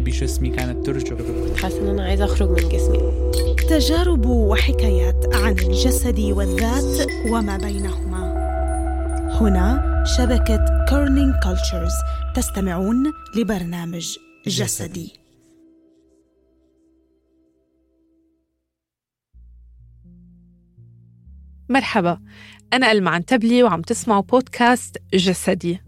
جسمي كانت ترجف حاسة إن أنا عايزة أخرج من جسمي. تجارب وحكايات عن الجسد والذات وما بينهما. هنا شبكة Kerning Cultures تستمعون لبرنامج جسدي. مرحبا أنا ألما عنتبلي وعم تسمعوا بودكاست جسدي.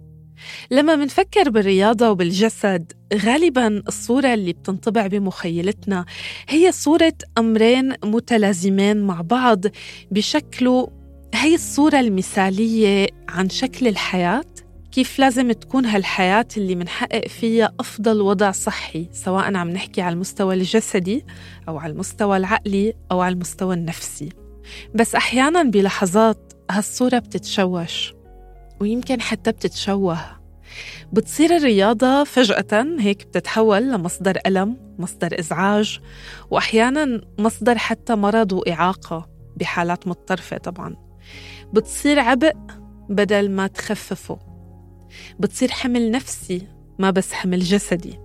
لما منفكر بالرياضة وبالجسد غالبا الصورة اللي بتنطبع بمخيلتنا هي صورة أمرين متلازمين مع بعض بشكله. هي الصورة المثالية عن شكل الحياة كيف لازم تكون هالحياة اللي منحقق فيها أفضل وضع صحي سواء عم نحكي على المستوى الجسدي أو على المستوى العقلي أو على المستوى النفسي. بس أحيانا بلحظات هالصورة بتتشوش. ويمكن حتى بتتشوه. بتصير الرياضة فجأة هيك بتتحول لمصدر ألم مصدر إزعاج وأحيانا مصدر حتى مرض وإعاقة بحالات متطرفة طبعا. بتصير عبء بدل ما تخففه. بتصير حمل نفسي ما بس حمل جسدي.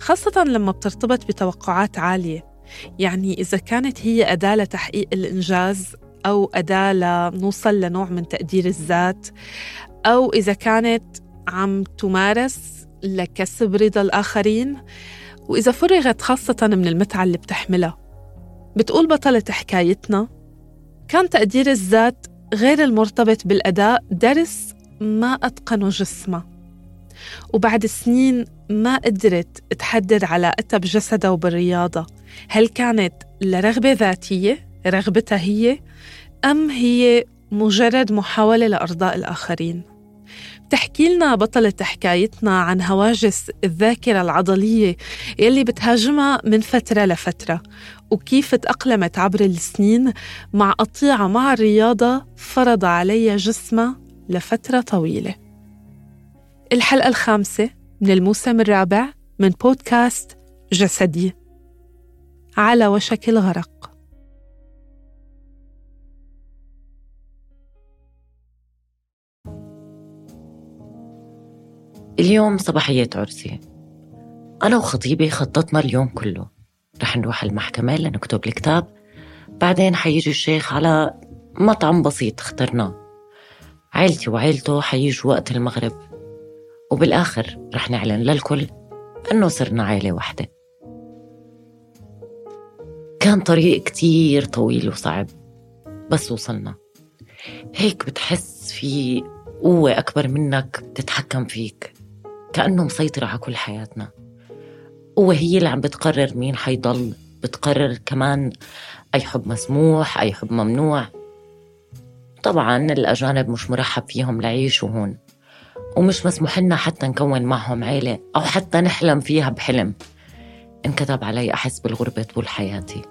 خاصة لما بترتبط بتوقعات عالية. يعني إذا كانت هي أداة لتحقيق الإنجاز أو أداة لنوصل لنوع من تقدير الذات أو إذا كانت عم تمارس لكسب رضا الآخرين وإذا فرغت خاصة من المتعة اللي بتحملها. بتقول بطلة حكايتنا كان تقدير الذات غير المرتبط بالأداء درس ما أتقنه جسمها وبعد سنين ما قدرت تحدد علاقتها بجسدها وبالرياضة. هل كانت لرغبة ذاتية؟ رغبتها هي؟ أم هي مجرد محاولة لأرضاء الآخرين؟ بتحكي لنا بطلة حكايتنا عن هواجس الذاكرة العضلية يلي بتهاجمها من فترة لفترة وكيف تأقلمت عبر السنين مع قطيعة مع الرياضة فرض عليها جسمها لفترة طويلة. الحلقة الخامسة من الموسم الرابع من بودكاست جسدي. على وشك الغرق. اليوم صباحية عرسي. أنا وخطيبي خططنا اليوم كله. رح نروح المحكمة لنكتب الكتاب. بعدين حيجي الشيخ على مطعم بسيط اخترناه. عيلتي وعيلته حيجوا وقت المغرب. وبالآخر رح نعلن للكل إنه صرنا عيلة واحدة كان طريق كتير طويل وصعب بس وصلنا. هيك بتحس في قوة أكبر منك بتتحكم فيك. كأنه مسيطرة على كل حياتنا. قوة هي اللي عم بتقرر مين حيضل بتقرر كمان أي حب مسموح أي حب ممنوع. طبعا الأجانب مش مرحب فيهم ليعيشوا هون ومش مسموح لنا حتى نكون معهم عيلة أو حتى نحلم فيها بحلم. انكتب علي أحس بالغربة طول حياتي.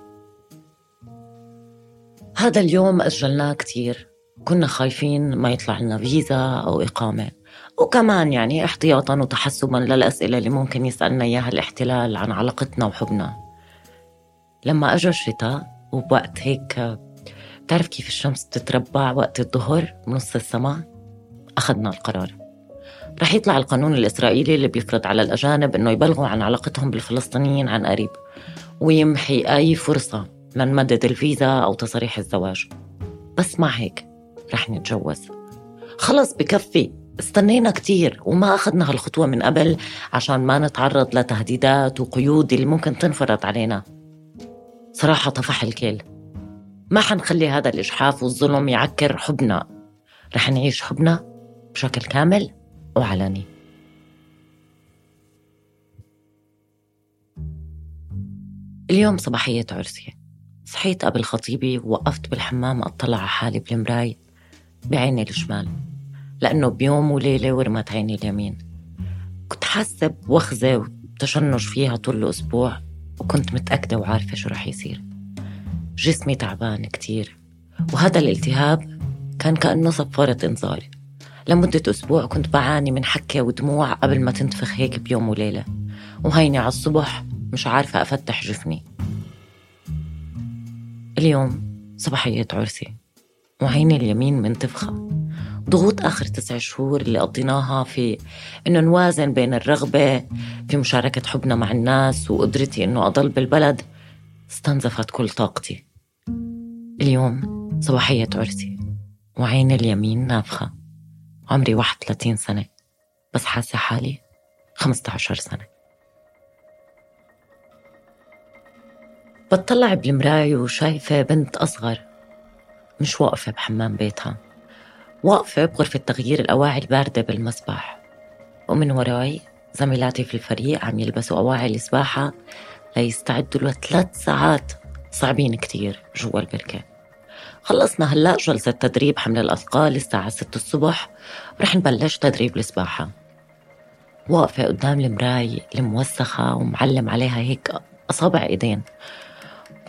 هذا اليوم أجلناه كتير. كنا خايفين ما يطلع لنا فيزا أو إقامة. وكمان يعني احتياطا وتحسبا للأسئلة اللي ممكن يسألنا إياها الاحتلال عن علاقتنا وحبنا. لما أجى الشتاء وبوقت هيك بتعرف كيف الشمس بتتربع وقت الظهر بنص السماء؟ أخذنا القرار. رح يطلع القانون الإسرائيلي اللي بيفرض على الأجانب إنه يبلغوا عن علاقتهم بالفلسطينيين عن قريب ويمحي أي فرصة لنمدد الفيزا أو تصاريح الزواج. بس مع هيك رح نتجوز. خلص بكفي. استنينا كتير وما أخذنا هالخطوة من قبل عشان ما نتعرض لتهديدات وقيود اللي ممكن تنفرض علينا. صراحة طفح الكيل. ما حنخلي هذا الإجحاف والظلم يعكر حبنا. رح نعيش حبنا بشكل كامل وعلني. اليوم صباحية عرسي. صحيت قبل خطيبي ووقفت بالحمام أطلع على حالي بالمراي بعيني الشمال. لأنه بيوم وليلة ورمت عيني اليمين. كنت حاسة بوخزة وتشنج فيها طول الأسبوع وكنت متأكدة وعارفة شو رح يصير. جسمي تعبان كتير وهذا الالتهاب كان كأنه صفارة إنذار. لمدة أسبوع كنت بعاني من حكة ودموع قبل ما تنتفخ هيك بيوم وليلة. وهيني على الصبح مش عارفة أفتح جفني. اليوم صباحية عرسي. وعيني اليمين منتفخة ضغوط آخر تسع شهور اللي قضيناها في إنه نوازن بين الرغبة في مشاركة حبنا مع الناس وقدرتي إنه أضل بالبلد استنزفت كل طاقتي. اليوم صباحية عرسي وعيني اليمين نافخة. عمري 31 سنة بس حاسة حالي 15 سنة. بتطلع بالمراية وشايفة بنت أصغر. مش واقفة بحمام بيتها. واقفة بغرفة تغيير الأواعي الباردة بالمسبح ومن وراي زميلاتي في الفريق عم يلبسوا أواعي السباحة ليستعدوا لثلاث ساعات. صعبين كتير جوا البركة. خلصنا هلأ جلسة تدريب حمل الأثقال الساعة 6 الصبح. ورح نبلش تدريب السباحة. واقفة قدام المراي الموسخة ومعلم عليها هيك أصابع إيدين.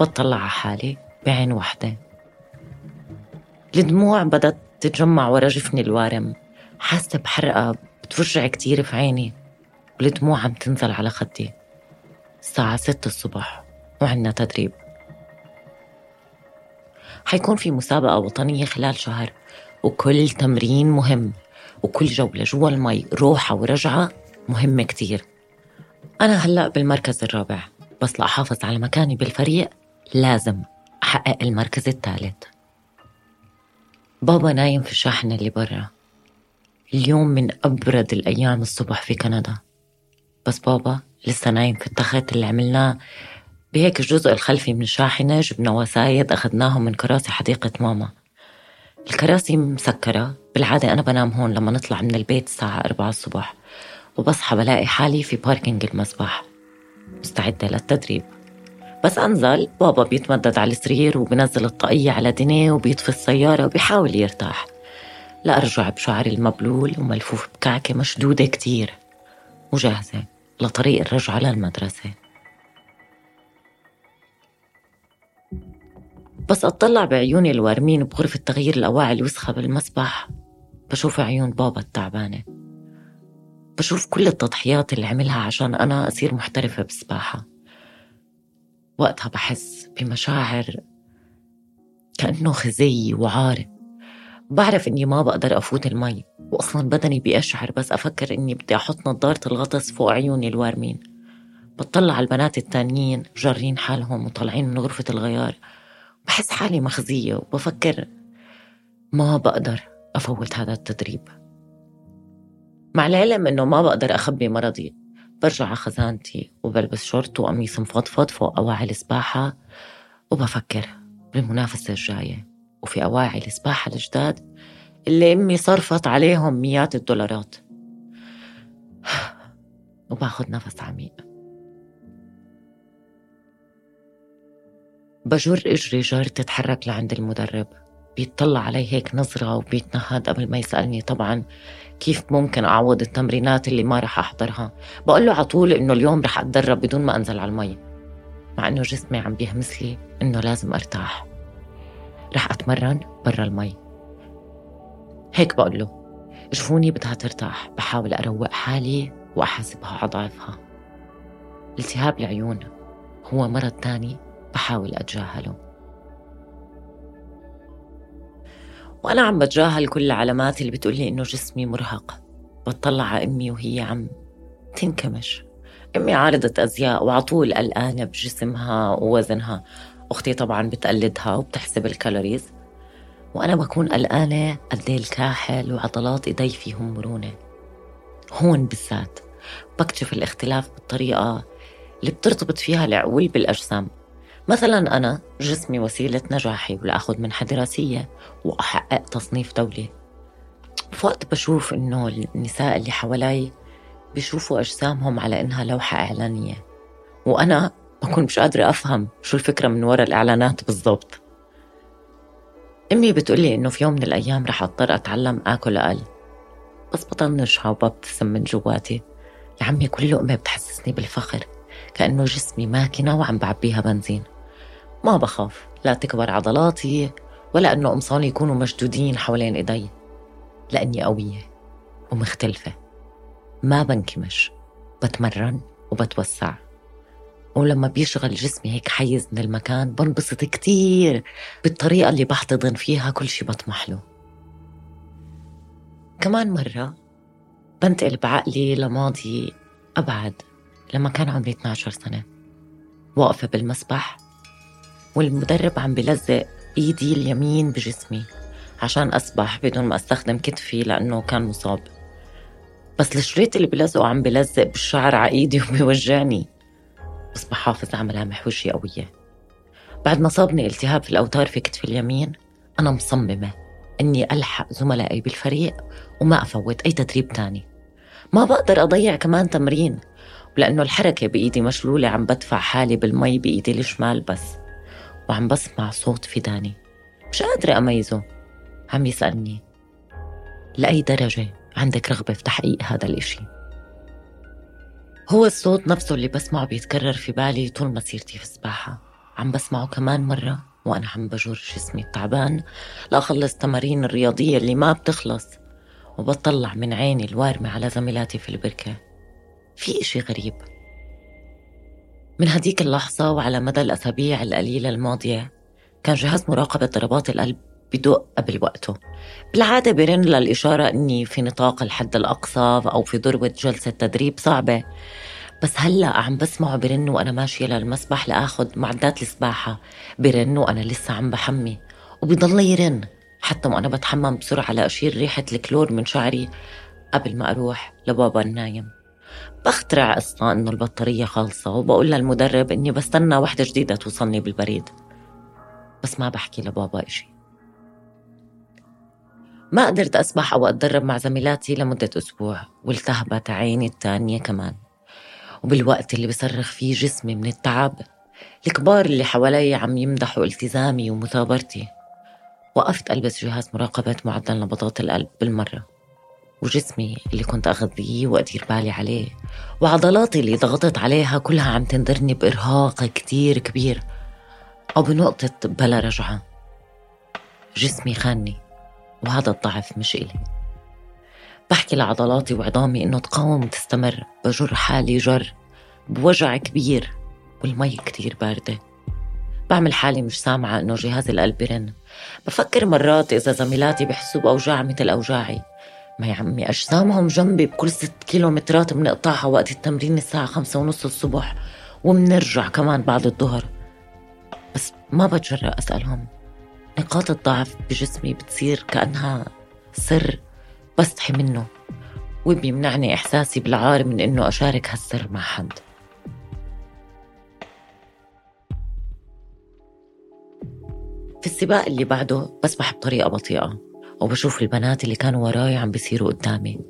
بطلع على حالي بعين وحدة الدموع بدت تتجمع ورا جفني الوارم. حاسة بحرقة بتوجع كتير في عيني. والدموع عم تنزل على خدي. الساعة ستة الصبح وعنا تدريب. حيكون في مسابقة وطنية خلال شهر وكل تمرين مهم وكل جولة جوا المي روحة ورجعة مهمة كتير. أنا هلأ بالمركز الرابع بس لأحافظ على مكاني بالفريق لازم أحقق المركز الثالث. بابا نايم في الشاحنة اللي برا. اليوم من أبرد الأيام الصبح في كندا. بس بابا لسه نايم في التخت اللي عملناه. بهيك الجزء الخلفي من الشاحنة جبنا وسايد أخذناهم من كراسي حديقة ماما. الكراسي مسكرة. بالعادة أنا بنام هون لما نطلع من البيت الساعة أربعة الصبح. وبصحى بلاقي حالي في باركينج المسبح. مستعدة للتدريب. بس أنزل بابا بيتمدد على السرير وبنزل الطاقية على دينيه وبيطفي السيارة وبيحاول يرتاح. لأرجع بشعري المبلول وملفوف بكعكة مشدودة كتير. وجاهزة لطريق الرجعة للمدرسة. بس أطلع بعيوني الوارمين بغرفة تغيير الأواعي الوسخة بالمسبح. بشوف عيون بابا التعبانة. بشوف كل التضحيات اللي عملها عشان أنا أصير محترفة بالسباحة وقتها بحس بمشاعر كأنه خزي وعار بعرف إني ما بقدر أفوت المي وأصلا بدني بيشعر بس أفكر إني بدي أحط نظارة الغطس فوق عيوني الوارمين. بطلع على البنات التانيين جارين حالهم وطالعين من غرفة الغيار. بحس حالي مخزية وبفكر ما بقدر أفوت هذا التدريب. مع العلم إنه ما بقدر أخبي مرضي. برجع على خزانتي وبلبس شورت وقميص مفضفض فوق أواعي السباحة وبفكر بالمنافسة الجاية. وفي أواعي السباحة الجداد اللي أمي صرفت عليهم مئات الدولارات. وباخد نفس عميق. بجر إجري جار تتحرك لعند المدرب. بيطلع علي هيك نظرة وبيتنهد قبل ما يسألني. طبعا كيف ممكن أعوض التمرينات اللي ما رح أحضرها؟ بقول له على طول إنه اليوم رح أتدرب بدون ما أنزل على المي مع إنه جسمي عم بيهمس لي إنه لازم أرتاح. رح أتمرن برا المي. هيك بقول له جفوني بدها ترتاح بحاول أروق حالي وأحاسبها أضعفها. التهاب العيون هو مرض تاني بحاول أتجاهله. وأنا عم بتجاهل كل العلامات اللي بتقولي إنه جسمي مرهق. بطلع على أمي وهي عم تنكمش. أمي عارضة أزياء وعطول قلقانة بجسمها ووزنها. أختي طبعا بتقلدها وبتحسب الكالوريز. وأنا بكون قلقانة قد إيه الكاحل وعضلات إيدي فيهم مرونة. هون بالذات بكتشف الاختلاف بالطريقة اللي بترتبط فيها العقول بالأجسام. مثلا أنا جسمي وسيلة نجاحي ولأخذ منحة دراسية وأحقق تصنيف دولي. في وقت بشوف إنه النساء اللي حوالي بيشوفوا أجسامهم على إنها لوحة إعلانية وأنا بكون مش قادرة أفهم شو الفكرة من وراء الإعلانات بالضبط. أمي بتقولي إنه في يوم من الأيام رح أضطر أتعلم آكل أقل بس بطنشها وببتسم من جواتي. يا عمي كل لقمة بتحسسني بالفخر كأنه جسمي ماكينة وعم بعبيها بنزين. ما بخاف لا تكبر عضلاتي ولا أنه قمصاني يكونوا مشدودين حوالين إيدي لأني قوية ومختلفة. ما بنكمش بتمرن وبتوسع. ولما بيشغل جسمي هيك حيز من المكان بنبسط كتير بالطريقة اللي بحتضن فيها كل شي بطمح له. كمان مرة بنتقل بعقلي لماضي أبعد لما كان عمري 12 سنة واقفة بالمسبح والمدرب عم بلزق إيدي اليمين بجسمي عشان أسبح بدون ما أستخدم كتفي لأنه كان مصاب. بس الشريط اللي بلزقه عم بلزق بالشعر على إيدي وبيوجعني. بس بحافظ على ملامح وجهي قوية. بعد ما صابني التهاب في الأوتار في كتفي اليمين أنا مصممة إني ألحق زملائي بالفريق وما أفوت أي تدريب تاني. ما بقدر أضيع كمان تمرين ولأنه الحركة بإيدي مشلولة عم بدفع حالي بالمي بإيدي الشمال بس. وعم بسمع صوت فداني. مش قادرة أميزه. عم يسألني لأي درجة عندك رغبة في تحقيق هذا الإشي؟ هو الصوت نفسه اللي بسمعه بيتكرر في بالي طول مسيرتي في السباحة. عم بسمعه كمان مرة وأنا عم بجر جسمي التعبان لأخلص تمارين الرياضية اللي ما بتخلص وبطلع من عيني الوارمة على زميلاتي في البركة. في إشي غريب. من هديك اللحظة وعلى مدى الأسابيع القليلة الماضية كان جهاز مراقبة ضربات القلب بدق قبل وقته. بالعادة برن للإشارة أني في نطاق الحد الأقصى أو في ذروة جلسة تدريب صعبة. بس هلأ عم بسمعه برن وأنا ماشية للمسبح لآخذ معدات السباحة. برن وأنا لسه عم بحمي. وبيضل يرن حتى وأنا بتحمم بسرعة لأشيل ريحة الكلور من شعري قبل ما أروح لبابا النايم. بخترع قصة إنه البطارية خالصة وبقول للمدرب إني بستنى وحدة جديدة توصلني بالبريد. بس ما بحكي لبابا إشي. ما قدرت أسبح أو أتدرب مع زميلاتي لمدة أسبوع والتهبت عيني التانية كمان. وبالوقت اللي بصرخ فيه جسمي من التعب الكبار اللي حوالي عم يمدحوا التزامي ومثابرتي. وقفت ألبس جهاز مراقبة معدل نبضات القلب بالمرة. وجسمي اللي كنت أغذيه وأدير بالي عليه وعضلاتي اللي ضغطت عليها كلها عم تنذرني بإرهاق كتير كبير. أو بنقطة بلا رجعة. جسمي خاني وهذا الضعف مش إلي. بحكي لعضلاتي وعظامي إنه تقاوم وتستمر بجر حالي جر بوجع كبير والمي كتير باردة. بعمل حالي مش سامعة إنه جهاز القلب برن بفكر مرات إذا زميلاتي بحسوا بأوجاع مثل أوجاعي. ما يا عمي أجسامهم جنبي بكل ست كيلومترات بنقطعها وقت التمرين الساعة خمسة ونص الصبح وبنرجع كمان بعد الظهر. بس ما بتجرأ أسألهم. نقاط الضعف بجسمي بتصير كأنها سر بستحي منه وبيمنعني إحساسي بالعار من إنه أشارك هالسر مع حد. في السباق اللي بعده بسبح بطريقة بطيئة. وبشوف البنات اللي كانوا وراي عم بيصيروا قدامي.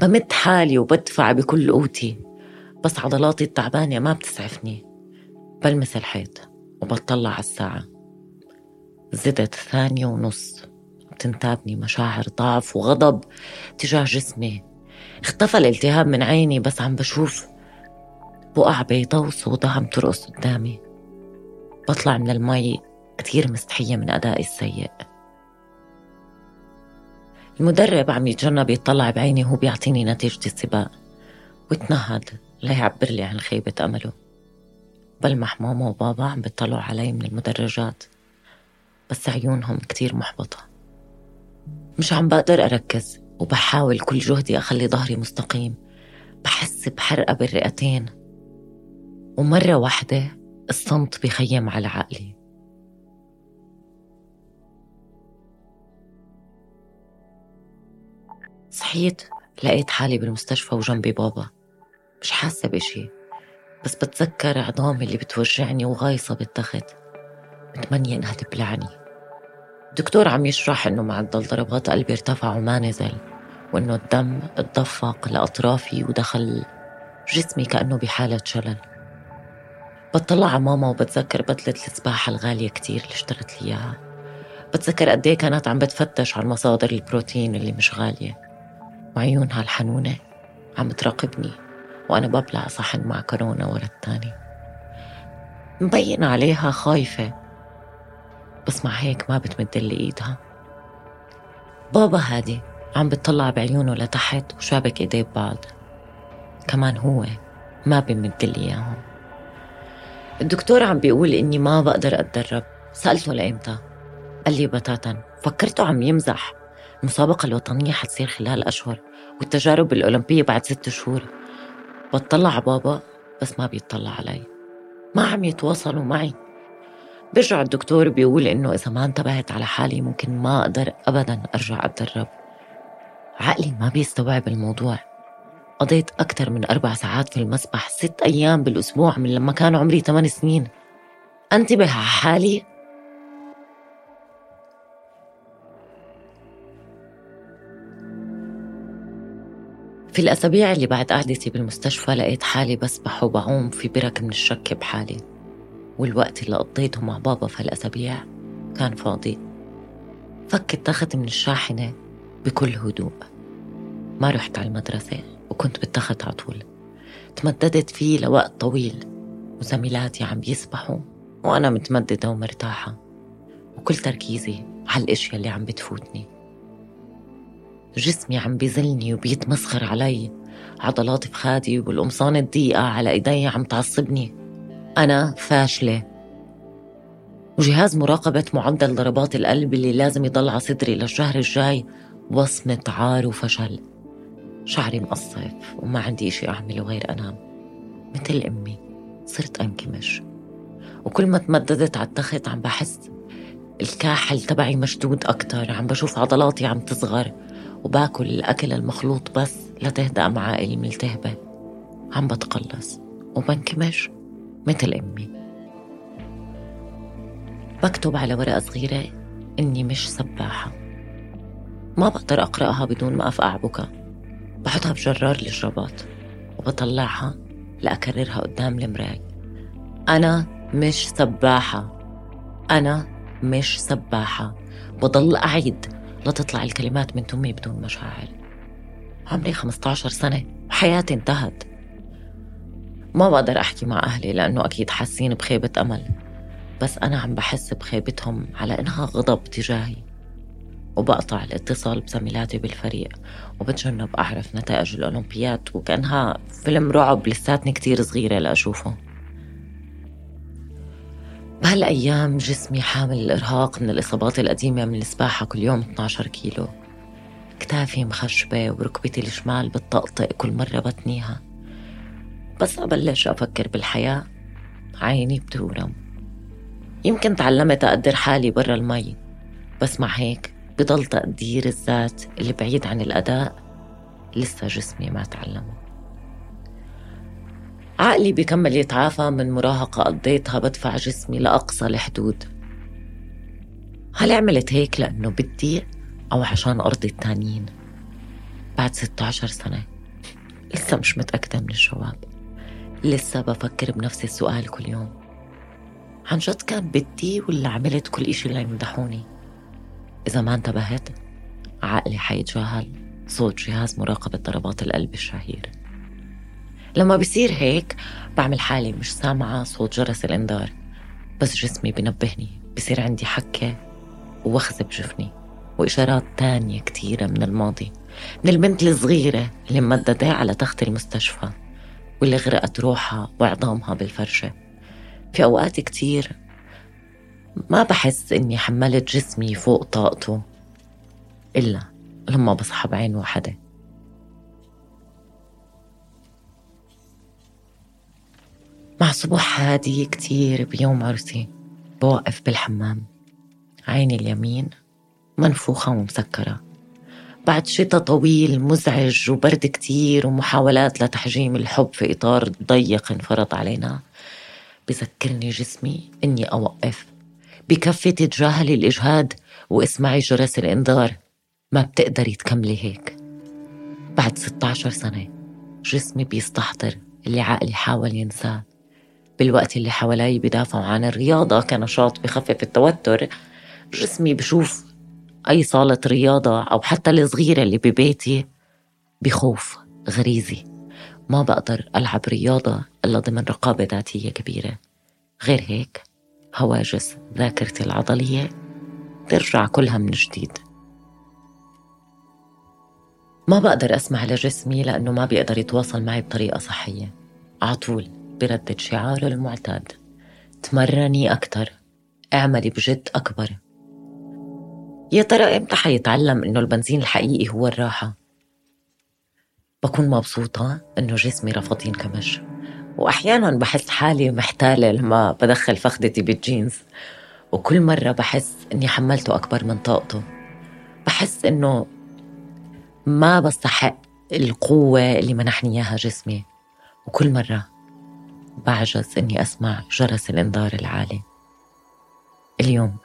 بمد حالي وبدفع بكل قوتي. بس عضلاتي التعبانة ما بتسعفني. بلمس الحيط وبطلع على الساعة. زدت ثانية ونص. بتنتابني مشاعر ضعف وغضب تجاه جسمي. اختفى الالتهاب من عيني بس عم بشوف بقع بيضة وسودة عم ترقص قدامي. بطلع من المي كتير مستحية من أدائي السيء. المدرب عم يتجنب يطلع بعيني وهو بيعطيني نتيجة السباق. وتنهد ليعبر لي عن خيبة أمله. بلمح ماما وبابا عم بيطلعوا علي من المدرجات. بس عيونهم كتير محبطة. مش عم بقدر أركز وبحاول كل جهدي أخلي ظهري مستقيم. بحس بحرقة بالرئتين. ومرة واحدة الصمت بخيم على عقلي. صحيت لقيت حالي بالمستشفى وجنبي بابا. مش حاسة بإشي بس بتذكر عظامي اللي بتوجعني وغايصة بالتخت متمنية إنها تبلعني. الدكتور عم يشرح إنه معدل ضربات قلبي ارتفع وما نزل وإنه الدم اتدفق لأطرافي ودخل جسمي كأنه بحالة شلل. بطلع على ماما وبتذكر بدلة السباحة الغالية كتير اللي اشترت لي إياها. بتذكر قد إيه كانت عم بتفتش على مصادر البروتين اللي مش غالية. وعيونها الحنونة عم تراقبني وأنا ببلع صحن معكرونة ورا التاني. مبين عليها خايفة بس مع هيك ما بتمد لي إيدها. بابا هادي عم بتطلع بعيونه لتحت وشابك إيديه ببعض. كمان هو ما بمد لي إياهم. الدكتور عم بيقول إني ما بقدر أتدرب. سألته لإمتى؟ قال لي بتاتا فكرته عم يمزح. المسابقة الوطنية حتصير خلال أشهر والتجارب الأولمبية بعد ست شهور. بطلع على بابا بس ما بيطلع علي. ما عم يتواصلوا معي. برجع الدكتور بيقول إنه إذا ما انتبهت على حالي ممكن ما أقدر أبدا أرجع أتدرب. عقلي ما بيستوعب الموضوع. قضيت أكثر من أربع ساعات في المسبح ست أيام بالأسبوع من لما كان عمري ثمان سنين. أنتبه على حالي؟ في الأسابيع اللي بعد قعدتي بالمستشفى لقيت حالي بسبح وبعوم في برك من الشك بحالي والوقت اللي قضيته مع بابا في هالأسابيع كان فاضي. فك التخت من الشاحنة بكل هدوء. ما رحت على المدرسة وكنت بالتخت على طول. تمددت فيه لوقت طويل وزميلاتي عم بيسبحوا وأنا متمددة ومرتاحة. وكل تركيزي على الأشياء اللي عم بتفوتني. جسمي عم بيزلني وبيتمسخر علي. عضلات فخادي والقمصان الضيقة على إيدي عم تعصبني. أنا فاشلة. وجهاز مراقبة معدل ضربات القلب اللي لازم يضل على صدري للشهر الجاي. وصمة عار وفشل. شعري مقصف وما عندي إشي أعمله غير أنام. مثل أمي. صرت أنكمش. وكل ما تمددت على التخت عم بحس الكاحل تبعي مشدود أكتر. عم بشوف عضلاتي عم تصغر. وباكل الأكل المخلوط بس لتهدأ معائي الملتهبة عم بتقلص وبنكمش مثل أمي. بكتب على ورقة صغيرة إني مش سباحة. ما بقدر أقرأها بدون ما أفقع بكى بحطها بجرار الجرابات وبطلعها لأكررها قدام المراي أنا مش سباحة. أنا مش سباحة. بضل أعيد لتطلع الكلمات من تمي بدون مشاعر. عمري 15 سنة وحياتي انتهت. ما بقدر أحكي مع أهلي لأنه أكيد حاسين بخيبة أمل. بس أنا عم بحس بخيبتهم على إنها غضب تجاهي. وبقطع الاتصال بزميلاتي بالفريق وبتجنب أعرف نتائج الأولمبياد وكأنها فيلم رعب لساتني كتير صغيرة لأشوفه. بهالأيام جسمي حامل الإرهاق من الإصابات القديمة من السباحة كل يوم 12 كيلو. كتافي مخشبة وركبتي الشمال بتطقطق كل مرة بتنيها. بس أبلش أفكر بالحياة. عيني بتورم يمكن تعلمت أقدر حالي برا المي. بس مع هيك بضل تقدير الذات اللي بعيد عن الأداء. لسه جسمي ما تعلمه. عقلي بكمل يتعافى من مراهقة قضيتها بدفع جسمي لأقصى الحدود. هل عملت هيك لأنه بدي أو عشان أرضي التانيين؟ بعد 16 سنة لسه مش متأكدة من الجواب. لسه بفكر بنفس السؤال كل يوم. عن جد كان بدي ولا عملت كل إشي ليمدحوني إذا ما انتبهت عقلي حيتجاهل. صوت جهاز مراقبة ضربات القلب الشهير. لما بصير هيك بعمل حالي مش سامعة صوت جرس الإنذار. بس جسمي بنبهني بصير عندي حكة ووخز بجفني وإشارات تانية كتيرة من الماضي من البنت الصغيرة اللي ممددة على تخت المستشفى واللي غرقت روحها وعظامها بالفرشة. في أوقات كتير ما بحس إني حملت جسمي فوق طاقته إلا لما بصحى بعين واحدة. مع صبح هادي كتير بيوم عرسي. بوقف بالحمام. عيني اليمين منفوخة ومسكرة. بعد شتاء طويل مزعج وبرد كتير ومحاولات لتحجيم الحب في إطار ضيق انفرض علينا. بذكرني جسمي إني أوقف. بكفي تتجاهلي الإجهاد واسمعي جرس الإنذار. ما بتقدري تكملي هيك. بعد 16 سنة جسمي بيستحضر اللي عقلي حاول ينساه. بالوقت اللي حوالي بدافعوا عن الرياضة كنشاط بخفف التوتر جسمي بشوف أي صالة رياضة أو حتى الصغيرة اللي ببيتي بخوف غريزي. ما بقدر ألعب رياضة إلا ضمن رقابة ذاتية كبيرة. غير هيك هواجس ذاكرتي العضلية ترجع كلها من جديد. ما بقدر أسمع لجسمي لأنه ما بيقدر يتواصل معي بطريقة صحية. عطول بردد شعاره المعتاد. تمرني أكتر. اعملي بجد أكبر. يا ترى إمتى حيتعلم إنه البنزين الحقيقي هو الراحة؟ بكون مبسوطة إنه جسمي رفض ينكمش وأحيانا بحس حالي محتالة لما بدخل فخدتي بالجينز. وكل مرة بحس إني حملته أكبر من طاقته. بحس إنه ما بستحق القوة اللي منحني إياها جسمي. وكل مرة بعجز إني أسمع جرس الإنذار العالي. اليوم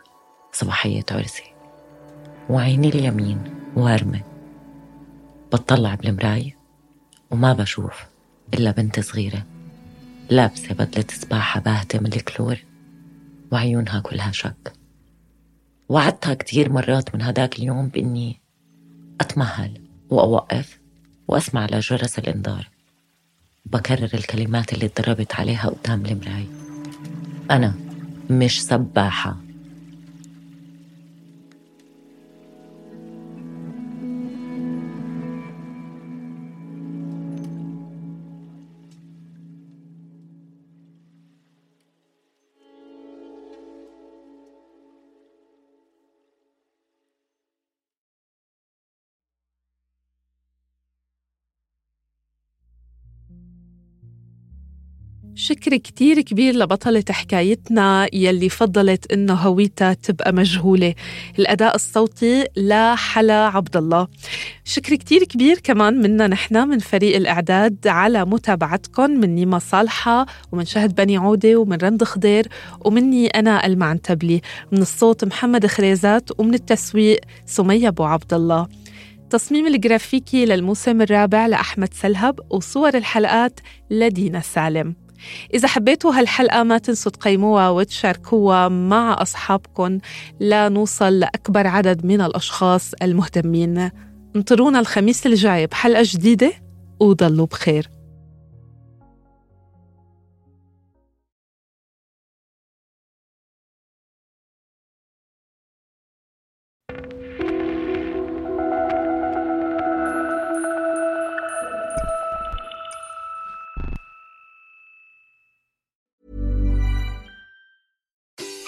صباحية عرسي. وعيني اليمين وارمة. بطلع بالمراية وما بشوف إلا بنت صغيرة لابسة بدلة سباحة باهتة من الكلور. وعيونها كلها شك. وعدتها كتير مرات من هداك اليوم بإني أتمهل وأوقف وأسمع لجرس الإنذار. بكرر الكلمات اللي تدربت عليها قدام المراية. أنا مش سباحة. شكر كتير كبير لبطلة حكايتنا يلي فضلت إنه هويتها تبقى مجهولة. الأداء الصوتي لحلا عبد الله شكر كتير كبير كمان منا نحن من فريق الإعداد على متابعتكم من نيما صالحة ومن شهد بني عودة ومن رند خضير ومني أنا المعنتبلي من الصوت محمد خريزات ومن التسويق سمية أبو عبد الله التصميم الجرافيكي للموسم الرابع لأحمد سلهب وصور الحلقات لدينا سالم. إذا حبيتوا هالحلقة ما تنسوا تقيموها وتشاركوها مع أصحابكم لنوصل لأكبر عدد من الأشخاص المهتمين. انطرونا الخميس الجاي بحلقة جديدة وضلوا بخير.